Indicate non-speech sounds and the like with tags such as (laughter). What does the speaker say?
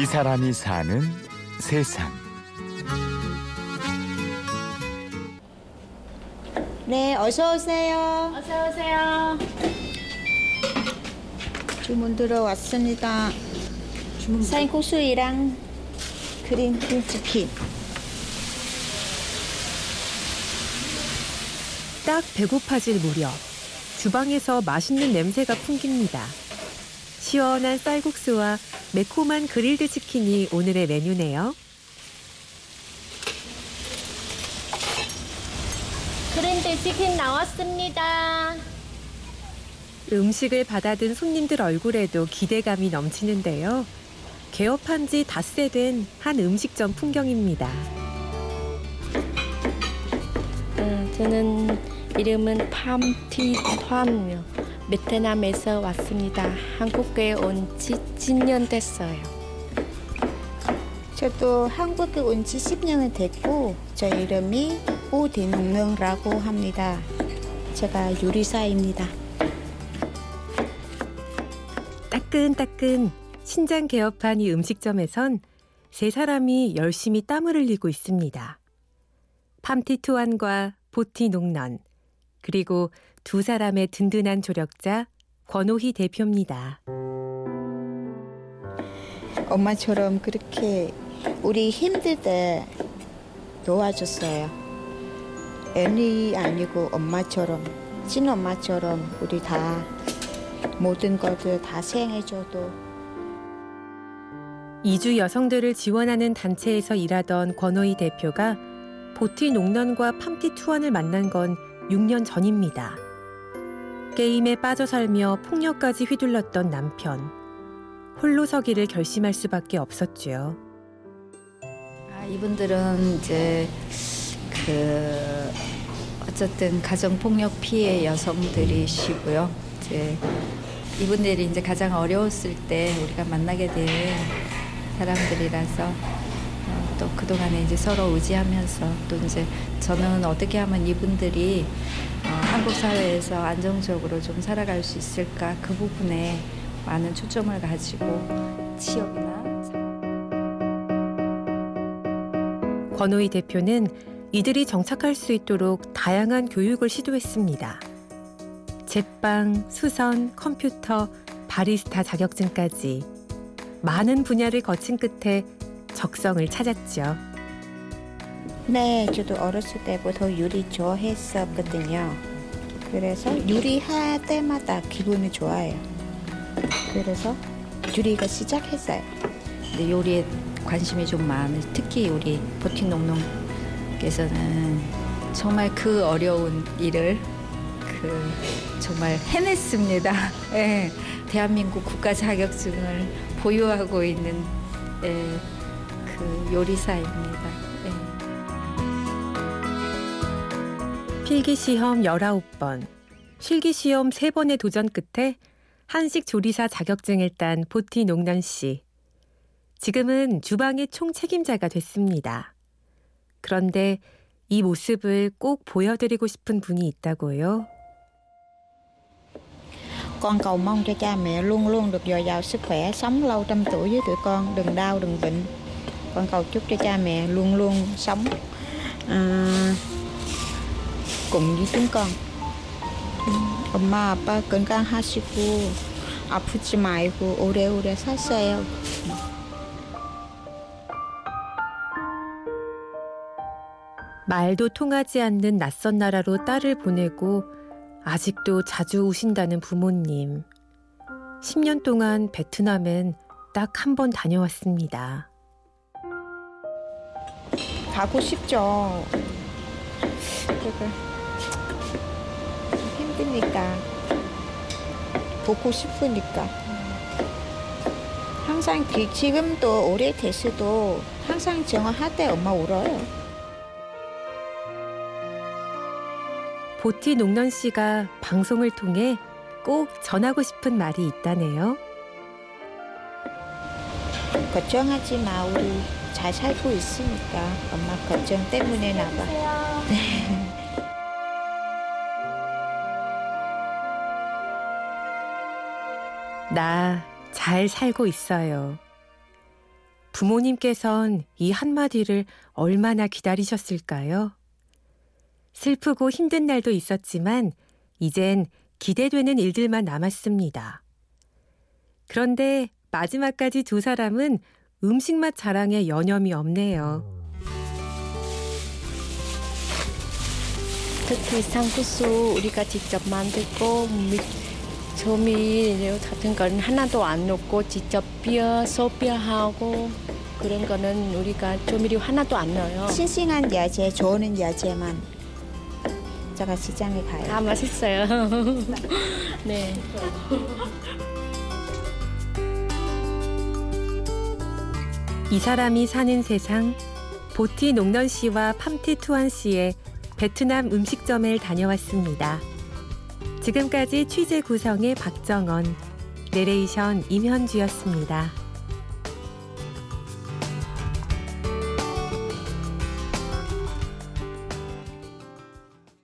이 사람이 사는 세상. 네, 어서 오세요. 어서 오세요. 주문 들어왔습니다. 주문 쌀국수이랑 그린 치킨. 딱 배고파질 무렵 주방에서 맛있는 냄새가 풍깁니다. 시원한 쌀국수와 매콤한 그릴드 치킨이 오늘의 메뉴네요. 그랜드 치킨 나왔습니다. 음식을 받아든 손님들 얼굴에도 기대감이 넘치는데요. 개업한 지 닷새 된 한 음식점 풍경입니다. 음, 저는 이름은 팜티환요. 베트남에서 왔습니다. 한국에 온 지 10년 됐어요. 저도 한국에 온 지 10년이 됐고, 저 이름이 오대농릉라고 합니다. 제가 요리사입니다. 따끈따끈 신장 개업한 이 음식점에선 세 사람이 열심히 땀을 흘리고 있습니다. 팜티투안과 보티 농넌 그리고 두 사람의 든든한 조력자 권오희 대표입니다. 엄마처럼 그렇게 우리 힘들 때 도와줬어요. 애니 아니고 엄마처럼, 친엄마처럼 우리 다 모든 것들 다 생해줘도 이주 여성들을 지원하는 단체에서 일하던 권오희 대표가 보티 농넌과 팜티 투안을 만난 건 6년 전입니다. 게임에 빠져 살며 폭력까지 휘둘렀던 남편. 홀로 서기를 결심할 수밖에 없었지요. 아, 이분들은 이제 그 어쨌든 가정 폭력 피해 여성들이시고요. 이제 이분들이 이제 가장 어려웠을 때 우리가 만나게 된 사람들이라서 어, 또 그동안에 이제 서로 의지하면서 또 이제 저는 어떻게 하면 이분들이 어, 한국 사회에서 안정적으로 좀 살아갈 수 있을까 그 부분에 많은 초점을 가지고 취업이나 권오희 대표는 이들이 정착할 수 있도록 다양한 교육을 시도했습니다. 제빵, 수선, 컴퓨터, 바리스타 자격증까지 많은 분야를 거친 끝에 적성을 찾았죠. 네, 저도 어렸을 때부터 요리 좋아했었거든요. 그래서 요리할 때마다 기분이 좋아요. 그래서 요리가 시작했어요. 근데 요리에 관심이 좀 많은 특히 우리 보팅 농농께서는 정말 그 어려운 일을 그 정말 해냈습니다. (laughs) 예, 대한민국 국가 자격증을 보유하고 있는 예, 그 요리사입니다. 예. 필기 시험 19번, 실기 시험 3번의 도전 끝에 한식 조리사 자격증을 딴 보티 농난 씨. 지금은 주방의 총 책임자가 됐습니다. 그런데 이 모습을 꼭 보여드리고 싶은 분이 있다고요. Con cầu mong cho cha mẹ luôn luôn được dồi dào sức khỏe, sống lâu trăm tuổi với tụi con, đừng đau, đừng bệnh. Con cầu chúc cho cha mẹ luôn luôn sống à, cùng với chúng con. 엄마 아빠 건강하시고 아프지 말고 오래오래 사세요. 말도 통하지 않는 낯선 나라로 딸을 보내고 아직도 자주 오신다는 부모님. 10년 동안 베트남엔 딱 한 번 다녀왔습니다. 가고 싶죠. 그래도 힘드니까 보고 싶으니까 항상 기- 지금도 오래 됐어도 항상 정화할 때 엄마 울어요. 보티 농넌 씨가 방송을 통해 꼭 전하고 싶은 말이 있다네요. 걱정하지 마 우리 잘 살고 있으니까 엄마 걱정 때문에 나봐. (laughs) 나 잘 살고 있어요. 부모님께선 이 한마디를 얼마나 기다리셨을까요? 슬프고 힘든 날도 있었지만 이젠 기대되는 일들만 남았습니다. 그런데 마지막까지 두 사람은 음식 맛 자랑에 여념이 없네요. 특히 쌍쿠수 우리가 직접 만들고 미- 조미료 같은 건 하나도 안 넣고 직접 뼈, 소뼈하고 그런 거는 우리가 조미료 하나도 안 넣어요. 싱싱한 야채, 좋은 야채만 제가 시장에 가요. 다 맛있어요. (laughs) 네. 이 사람이 사는 세상 보티 농넌 씨와 팜티 투안 씨의 베트남 음식점을 다녀왔습니다. 지금까지 취재 구성의 박정원, 내레이션 임현주였습니다.